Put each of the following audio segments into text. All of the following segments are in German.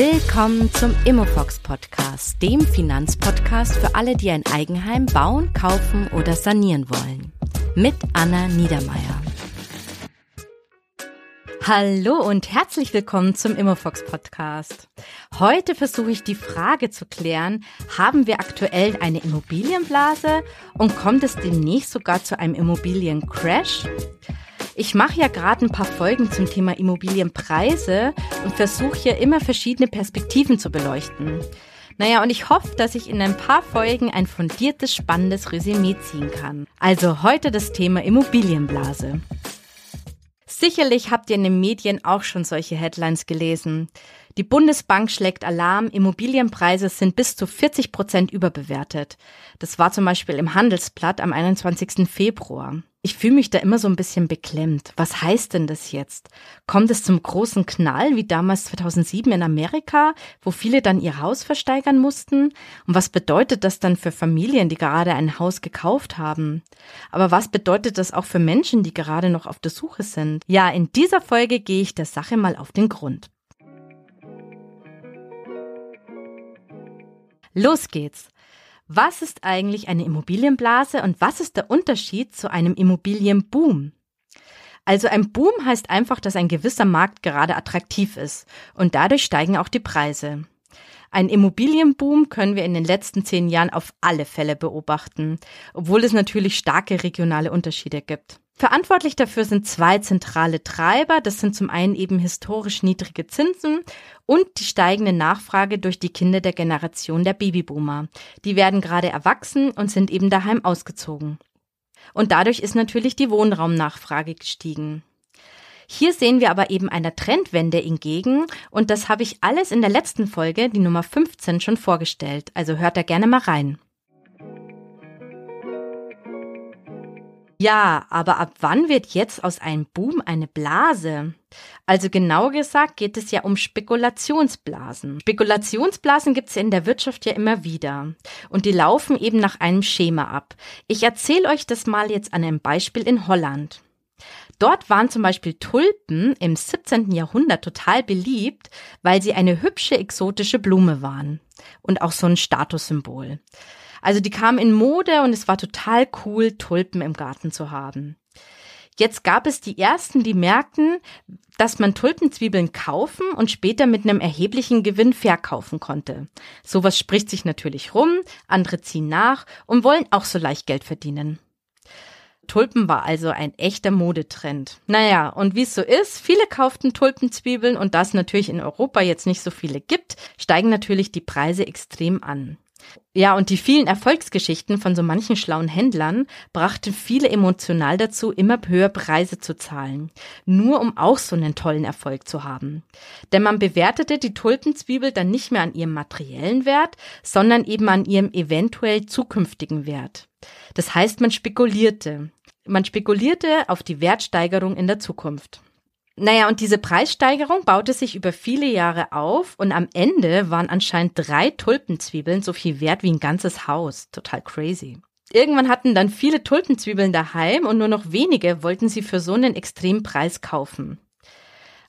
Willkommen zum Immofox Podcast, dem Finanzpodcast für alle, die ein Eigenheim bauen, kaufen oder sanieren wollen. Mit Anna Niedermeier. Hallo und herzlich willkommen zum Immofox Podcast. Heute versuche ich die Frage zu klären, haben wir aktuell eine Immobilienblase und kommt es demnächst sogar zu einem Immobiliencrash? Ich mache ja gerade ein paar Folgen zum Thema Immobilienpreise und versuche hier immer verschiedene Perspektiven zu beleuchten. Naja, und ich hoffe, dass ich in ein paar Folgen ein fundiertes, spannendes Resümee ziehen kann. Also heute das Thema Immobilienblase. Sicherlich habt ihr in den Medien auch schon solche Headlines gelesen. Die Bundesbank schlägt Alarm, Immobilienpreise sind bis zu 40 Prozent überbewertet. Das war zum Beispiel im Handelsblatt am 21. Februar. Ich fühle mich da immer so ein bisschen beklemmt. Was heißt denn das jetzt? Kommt es zum großen Knall wie damals 2007 in Amerika, wo viele dann ihr Haus versteigern mussten? Und was bedeutet das dann für Familien, die gerade ein Haus gekauft haben? Aber was bedeutet das auch für Menschen, die gerade noch auf der Suche sind? Ja, in dieser Folge gehe ich der Sache mal auf den Grund. Los geht's. Was ist eigentlich eine Immobilienblase und was ist der Unterschied zu einem Immobilienboom? Also ein Boom heißt einfach, dass ein gewisser Markt gerade attraktiv ist und dadurch steigen auch die Preise. Ein Immobilienboom können wir in den letzten zehn Jahren auf alle Fälle beobachten, obwohl es natürlich starke regionale Unterschiede gibt. Verantwortlich dafür sind zwei zentrale Treiber. Das sind zum einen eben historisch niedrige Zinsen und die steigende Nachfrage durch die Kinder der Generation der Babyboomer. Die werden gerade erwachsen und sind eben daheim ausgezogen. Und dadurch ist natürlich die Wohnraumnachfrage gestiegen. Hier sehen wir aber eben einer Trendwende entgegen und das habe ich alles in der letzten Folge, die Nummer 15, schon vorgestellt. Also hört da gerne mal rein. Ja, aber ab wann wird jetzt aus einem Boom eine Blase? Also genau gesagt geht es ja um Spekulationsblasen. Spekulationsblasen gibt es in der Wirtschaft ja immer wieder. Und die laufen eben nach einem Schema ab. Ich erzähle euch das mal jetzt an einem Beispiel in Holland. Dort waren zum Beispiel Tulpen im 17. Jahrhundert total beliebt, weil sie eine hübsche exotische Blume waren und auch so ein Statussymbol. Also die kamen in Mode und es war total cool, Tulpen im Garten zu haben. Jetzt gab es die ersten, die merkten, dass man Tulpenzwiebeln kaufen und später mit einem erheblichen Gewinn verkaufen konnte. Sowas spricht sich natürlich rum, andere ziehen nach und wollen auch so leicht Geld verdienen. Tulpen war also ein echter Modetrend. Naja, und wie es so ist, viele kauften Tulpenzwiebeln und da es natürlich in Europa jetzt nicht so viele gibt, steigen natürlich die Preise extrem an. Ja, und die vielen Erfolgsgeschichten von so manchen schlauen Händlern brachten viele emotional dazu, immer höher Preise zu zahlen, nur um auch so einen tollen Erfolg zu haben. Denn man bewertete die Tulpenzwiebel dann nicht mehr an ihrem materiellen Wert, sondern eben an ihrem eventuell zukünftigen Wert. Das heißt, man spekulierte. Man spekulierte auf die Wertsteigerung in der Zukunft. Naja, und diese Preissteigerung baute sich über viele Jahre auf und am Ende waren anscheinend drei Tulpenzwiebeln so viel wert wie ein ganzes Haus. Total crazy. Irgendwann hatten dann viele Tulpenzwiebeln daheim und nur noch wenige wollten sie für so einen extremen Preis kaufen.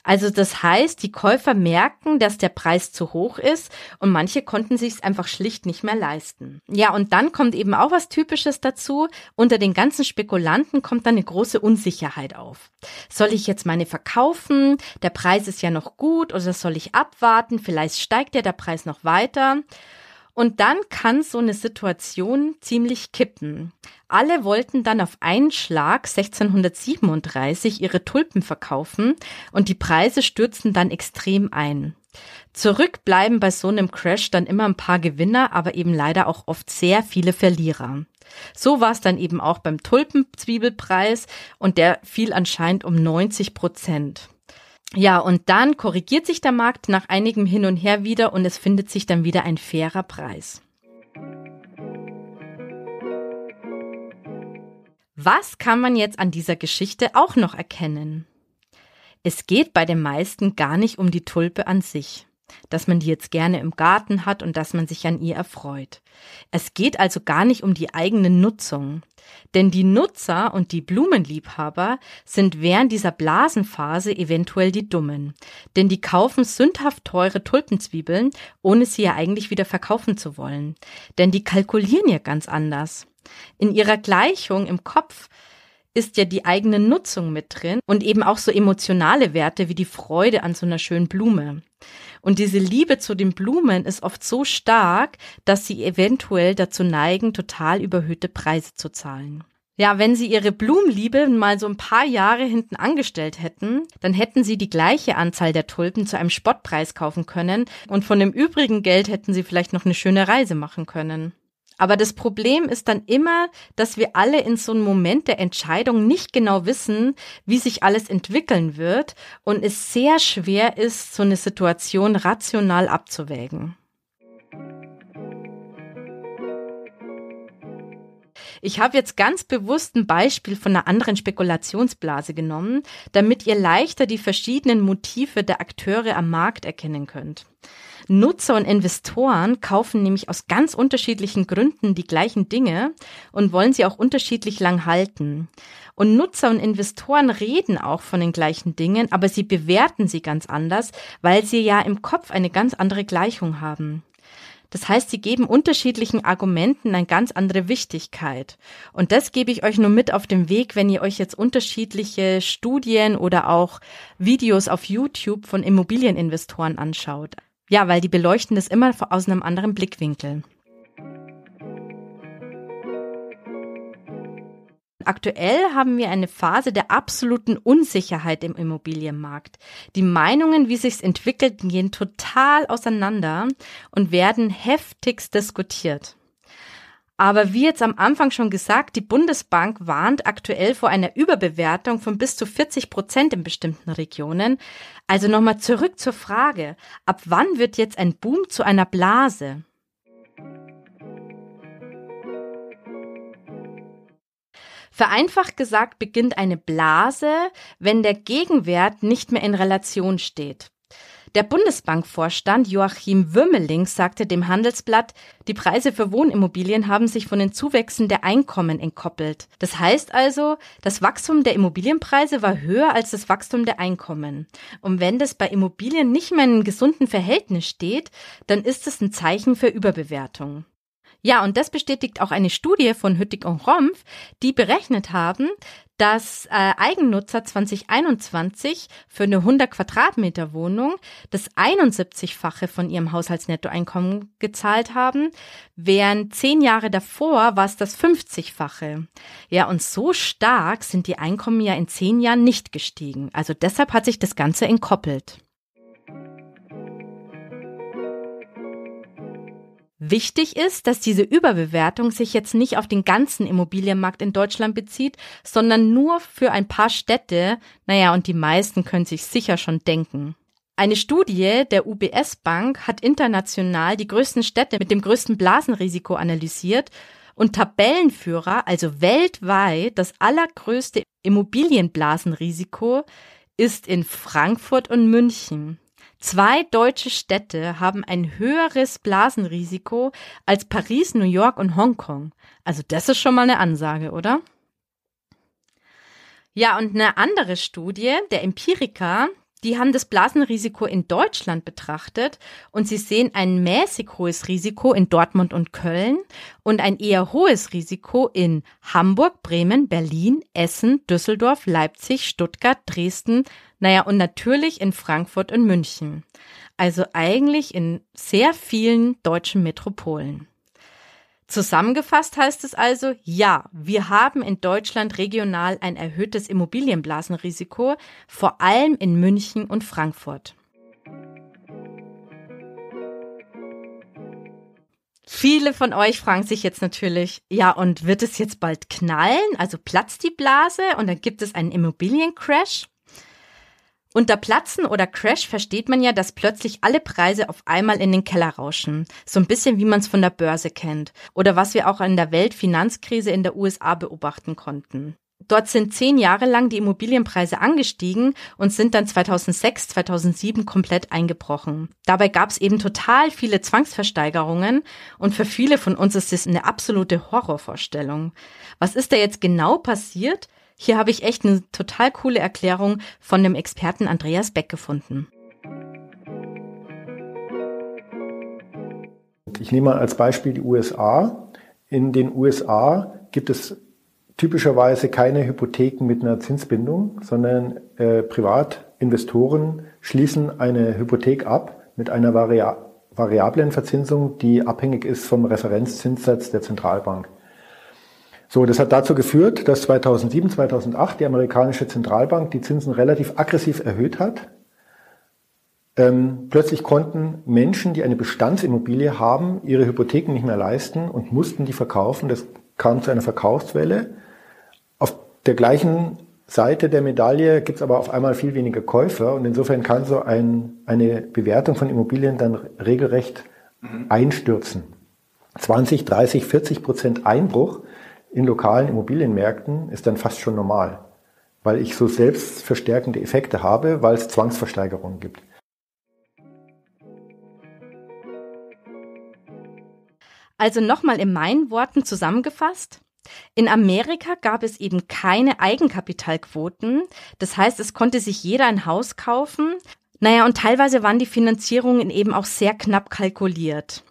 Also das heißt, die Käufer merken, dass der Preis zu hoch ist und manche konnten sich es einfach schlicht nicht mehr leisten. Ja, und dann kommt eben auch was Typisches dazu. Unter den ganzen Spekulanten kommt dann eine große Unsicherheit auf. Soll ich jetzt meine verkaufen? Der Preis ist ja noch gut oder soll ich abwarten? Vielleicht steigt ja der Preis noch weiter. Und dann kann so eine Situation ziemlich kippen. Alle wollten dann auf einen Schlag 1637 ihre Tulpen verkaufen und die Preise stürzten dann extrem ein. Zurück bleiben bei so einem Crash dann immer ein paar Gewinner, aber eben leider auch oft sehr viele Verlierer. So war es dann eben auch beim Tulpenzwiebelpreis und der fiel anscheinend um 90 Prozent. Ja, und dann korrigiert sich der Markt nach einigem Hin und Her wieder und es findet sich dann wieder ein fairer Preis. Was kann man jetzt an dieser Geschichte auch noch erkennen? Es geht bei den meisten gar nicht um die Tulpe an sich. Dass man die jetzt gerne im Garten hat und dass man sich an ihr erfreut. Es geht also gar nicht um die eigene Nutzung. Denn die Nutzer und die Blumenliebhaber sind während dieser Blasenphase eventuell die Dummen. Denn die kaufen sündhaft teure Tulpenzwiebeln, ohne sie ja eigentlich wieder verkaufen zu wollen. Denn die kalkulieren ja ganz anders. In ihrer Gleichung im Kopf ist ja die eigene Nutzung mit drin und eben auch so emotionale Werte wie die Freude an so einer schönen Blume. Und diese Liebe zu den Blumen ist oft so stark, dass sie eventuell dazu neigen, total überhöhte Preise zu zahlen. Ja, wenn sie ihre Blumenliebe mal so ein paar Jahre hinten angestellt hätten, dann hätten sie die gleiche Anzahl der Tulpen zu einem Spottpreis kaufen können und von dem übrigen Geld hätten sie vielleicht noch eine schöne Reise machen können. Aber das Problem ist dann immer, dass wir alle in so einem Moment der Entscheidung nicht genau wissen, wie sich alles entwickeln wird und es sehr schwer ist, so eine Situation rational abzuwägen. Ich habe jetzt ganz bewusst ein Beispiel von einer anderen Spekulationsblase genommen, damit ihr leichter die verschiedenen Motive der Akteure am Markt erkennen könnt. Nutzer und Investoren kaufen nämlich aus ganz unterschiedlichen Gründen die gleichen Dinge und wollen sie auch unterschiedlich lang halten. Und Nutzer und Investoren reden auch von den gleichen Dingen, aber sie bewerten sie ganz anders, weil sie ja im Kopf eine ganz andere Gleichung haben. Das heißt, sie geben unterschiedlichen Argumenten eine ganz andere Wichtigkeit. Und das gebe ich euch nur mit auf dem Weg, wenn ihr euch jetzt unterschiedliche Studien oder auch Videos auf YouTube von Immobilieninvestoren anschaut. Ja, weil die beleuchten das immer aus einem anderen Blickwinkel. Aktuell haben wir eine Phase der absoluten Unsicherheit im Immobilienmarkt. Die Meinungen, wie sich's entwickelt, gehen total auseinander und werden heftigst diskutiert. Aber wie jetzt am Anfang schon gesagt, die Bundesbank warnt aktuell vor einer Überbewertung von bis zu 40 Prozent in bestimmten Regionen. Also nochmal zurück zur Frage, ab wann wird jetzt ein Boom zu einer Blase? Vereinfacht gesagt beginnt eine Blase, wenn der Gegenwert nicht mehr in Relation steht. Der Bundesbankvorstand Joachim Würmeling sagte dem Handelsblatt, die Preise für Wohnimmobilien haben sich von den Zuwächsen der Einkommen entkoppelt. Das heißt also, das Wachstum der Immobilienpreise war höher als das Wachstum der Einkommen. Und wenn das bei Immobilien nicht mehr in einem gesunden Verhältnis steht, dann ist es ein Zeichen für Überbewertung. Ja, und das bestätigt auch eine Studie von Hüttig und Rompf, die berechnet haben, dass äh, Eigennutzer 2021 für eine 100 Quadratmeter Wohnung das 71-fache von ihrem Haushaltsnettoeinkommen gezahlt haben, während zehn Jahre davor war es das 50-fache. Ja, und so stark sind die Einkommen ja in zehn Jahren nicht gestiegen. Also deshalb hat sich das Ganze entkoppelt. Wichtig ist, dass diese Überbewertung sich jetzt nicht auf den ganzen Immobilienmarkt in Deutschland bezieht, sondern nur für ein paar Städte. Naja, und die meisten können sich sicher schon denken. Eine Studie der UBS Bank hat international die größten Städte mit dem größten Blasenrisiko analysiert und Tabellenführer, also weltweit das allergrößte Immobilienblasenrisiko, ist in Frankfurt und München. Zwei deutsche Städte haben ein höheres Blasenrisiko als Paris, New York und Hongkong. Also das ist schon mal eine Ansage, oder? Ja, und eine andere Studie der Empiriker, die haben das Blasenrisiko in Deutschland betrachtet und sie sehen ein mäßig hohes Risiko in Dortmund und Köln und ein eher hohes Risiko in Hamburg, Bremen, Berlin, Essen, Düsseldorf, Leipzig, Stuttgart, Dresden, naja, und natürlich in Frankfurt und München. Also eigentlich in sehr vielen deutschen Metropolen. Zusammengefasst heißt es also, ja, wir haben in Deutschland regional ein erhöhtes Immobilienblasenrisiko, vor allem in München und Frankfurt. Viele von euch fragen sich jetzt natürlich, ja, und wird es jetzt bald knallen? Also platzt die Blase und dann gibt es einen Immobiliencrash? Unter Platzen oder Crash versteht man ja, dass plötzlich alle Preise auf einmal in den Keller rauschen. So ein bisschen wie man es von der Börse kennt. Oder was wir auch in der Weltfinanzkrise in der USA beobachten konnten. Dort sind zehn Jahre lang die Immobilienpreise angestiegen und sind dann 2006, 2007 komplett eingebrochen. Dabei gab es eben total viele Zwangsversteigerungen und für viele von uns ist das eine absolute Horrorvorstellung. Was ist da jetzt genau passiert? Hier habe ich echt eine total coole Erklärung von dem Experten Andreas Beck gefunden. Ich nehme mal als Beispiel die USA. In den USA gibt es typischerweise keine Hypotheken mit einer Zinsbindung, sondern äh, Privatinvestoren schließen eine Hypothek ab mit einer Varia variablen Verzinsung, die abhängig ist vom Referenzzinssatz der Zentralbank. So, das hat dazu geführt, dass 2007, 2008 die amerikanische Zentralbank die Zinsen relativ aggressiv erhöht hat. Ähm, plötzlich konnten Menschen, die eine Bestandsimmobilie haben, ihre Hypotheken nicht mehr leisten und mussten die verkaufen. Das kam zu einer Verkaufswelle der gleichen Seite der Medaille gibt es aber auf einmal viel weniger Käufer und insofern kann so ein, eine Bewertung von Immobilien dann regelrecht mhm. einstürzen. 20, 30, 40 Prozent Einbruch in lokalen Immobilienmärkten ist dann fast schon normal, weil ich so selbstverstärkende Effekte habe, weil es Zwangsversteigerungen gibt. Also nochmal in meinen Worten zusammengefasst. In Amerika gab es eben keine Eigenkapitalquoten. Das heißt, es konnte sich jeder ein Haus kaufen. Naja, und teilweise waren die Finanzierungen eben auch sehr knapp kalkuliert.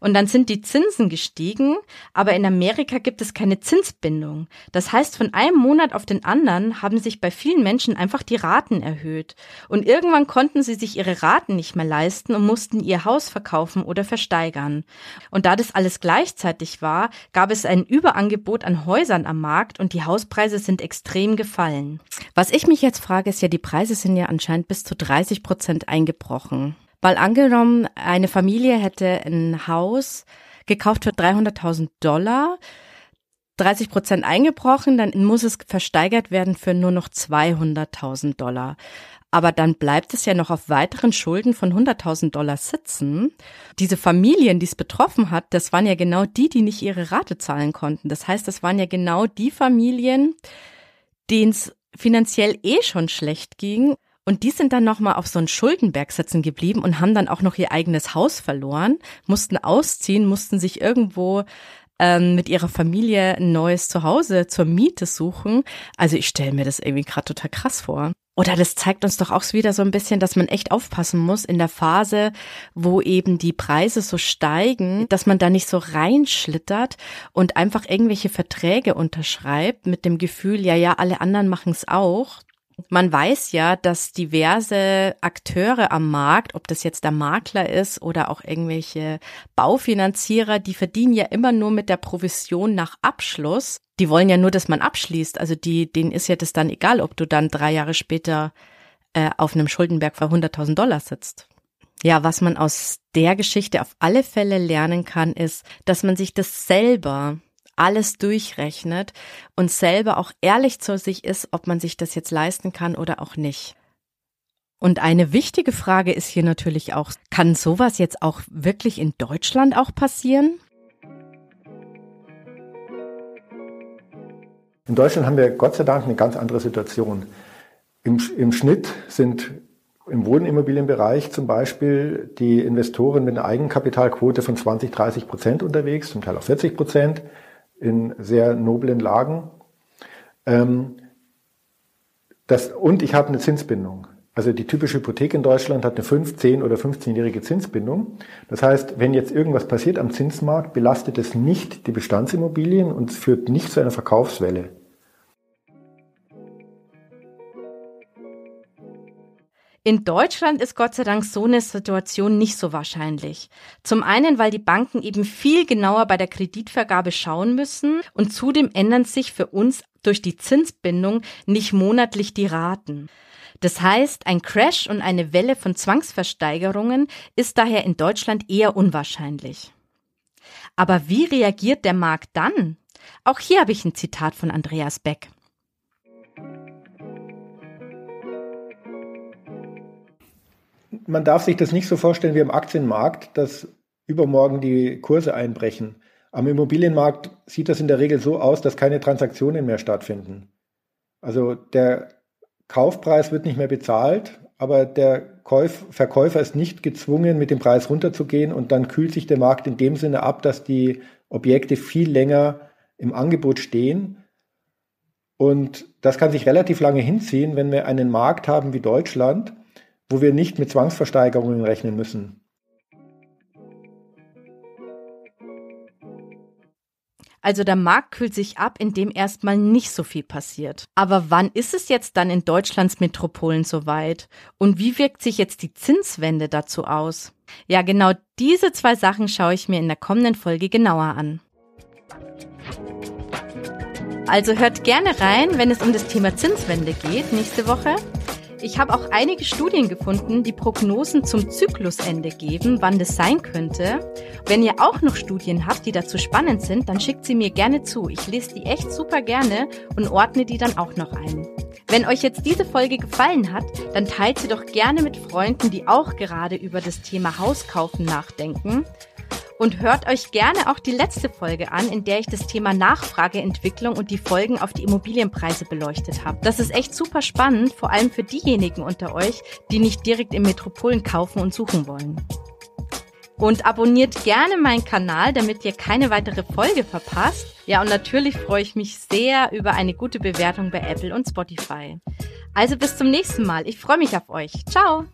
Und dann sind die Zinsen gestiegen, aber in Amerika gibt es keine Zinsbindung. Das heißt, von einem Monat auf den anderen haben sich bei vielen Menschen einfach die Raten erhöht. Und irgendwann konnten sie sich ihre Raten nicht mehr leisten und mussten ihr Haus verkaufen oder versteigern. Und da das alles gleichzeitig war, gab es ein Überangebot an Häusern am Markt und die Hauspreise sind extrem gefallen. Was ich mich jetzt frage, ist ja, die Preise sind ja anscheinend bis zu 30 Prozent eingebrochen. Weil angenommen, eine Familie hätte ein Haus gekauft für 300.000 Dollar, 30 Prozent eingebrochen, dann muss es versteigert werden für nur noch 200.000 Dollar. Aber dann bleibt es ja noch auf weiteren Schulden von 100.000 Dollar sitzen. Diese Familien, die es betroffen hat, das waren ja genau die, die nicht ihre Rate zahlen konnten. Das heißt, das waren ja genau die Familien, denen es finanziell eh schon schlecht ging und die sind dann nochmal auf so einen Schuldenberg sitzen geblieben und haben dann auch noch ihr eigenes Haus verloren, mussten ausziehen, mussten sich irgendwo ähm, mit ihrer Familie ein neues Zuhause zur Miete suchen. Also ich stelle mir das irgendwie gerade total krass vor. Oder das zeigt uns doch auch wieder so ein bisschen, dass man echt aufpassen muss in der Phase, wo eben die Preise so steigen, dass man da nicht so reinschlittert und einfach irgendwelche Verträge unterschreibt mit dem Gefühl, ja, ja, alle anderen machen es auch. Man weiß ja, dass diverse Akteure am Markt, ob das jetzt der Makler ist oder auch irgendwelche Baufinanzierer, die verdienen ja immer nur mit der Provision nach Abschluss. Die wollen ja nur, dass man abschließt. Also die, denen ist ja das dann egal, ob du dann drei Jahre später äh, auf einem Schuldenberg für 100.000 Dollar sitzt. Ja, was man aus der Geschichte auf alle Fälle lernen kann, ist, dass man sich das selber alles durchrechnet und selber auch ehrlich zu sich ist, ob man sich das jetzt leisten kann oder auch nicht. Und eine wichtige Frage ist hier natürlich auch, kann sowas jetzt auch wirklich in Deutschland auch passieren? In Deutschland haben wir Gott sei Dank eine ganz andere Situation. Im, im Schnitt sind im Wohnimmobilienbereich zum Beispiel die Investoren mit einer Eigenkapitalquote von 20, 30 Prozent unterwegs, zum Teil auch 40 Prozent in sehr noblen Lagen. Ähm, das, und ich habe eine Zinsbindung. Also die typische Hypothek in Deutschland hat eine 5, 10 oder 15-jährige Zinsbindung. Das heißt, wenn jetzt irgendwas passiert am Zinsmarkt, belastet es nicht die Bestandsimmobilien und führt nicht zu einer Verkaufswelle. In Deutschland ist Gott sei Dank so eine Situation nicht so wahrscheinlich. Zum einen, weil die Banken eben viel genauer bei der Kreditvergabe schauen müssen und zudem ändern sich für uns durch die Zinsbindung nicht monatlich die Raten. Das heißt, ein Crash und eine Welle von Zwangsversteigerungen ist daher in Deutschland eher unwahrscheinlich. Aber wie reagiert der Markt dann? Auch hier habe ich ein Zitat von Andreas Beck. Man darf sich das nicht so vorstellen wie am Aktienmarkt, dass übermorgen die Kurse einbrechen. Am Immobilienmarkt sieht das in der Regel so aus, dass keine Transaktionen mehr stattfinden. Also der Kaufpreis wird nicht mehr bezahlt, aber der Käuf Verkäufer ist nicht gezwungen, mit dem Preis runterzugehen und dann kühlt sich der Markt in dem Sinne ab, dass die Objekte viel länger im Angebot stehen. Und das kann sich relativ lange hinziehen, wenn wir einen Markt haben wie Deutschland, wo wir nicht mit Zwangsversteigerungen rechnen müssen. Also der Markt kühlt sich ab, indem erstmal nicht so viel passiert. Aber wann ist es jetzt dann in Deutschlands Metropolen soweit? Und wie wirkt sich jetzt die Zinswende dazu aus? Ja, genau diese zwei Sachen schaue ich mir in der kommenden Folge genauer an. Also hört gerne rein, wenn es um das Thema Zinswende geht nächste Woche. Ich habe auch einige Studien gefunden, die Prognosen zum Zyklusende geben, wann das sein könnte. Wenn ihr auch noch Studien habt, die dazu spannend sind, dann schickt sie mir gerne zu. Ich lese die echt super gerne und ordne die dann auch noch ein. Wenn euch jetzt diese Folge gefallen hat, dann teilt sie doch gerne mit Freunden, die auch gerade über das Thema Hauskaufen nachdenken und hört euch gerne auch die letzte Folge an, in der ich das Thema Nachfrageentwicklung und die Folgen auf die Immobilienpreise beleuchtet habe. Das ist echt super spannend, vor allem für diejenigen unter euch, die nicht direkt in Metropolen kaufen und suchen wollen. Und abonniert gerne meinen Kanal, damit ihr keine weitere Folge verpasst. Ja, und natürlich freue ich mich sehr über eine gute Bewertung bei Apple und Spotify. Also bis zum nächsten Mal. Ich freue mich auf euch. Ciao!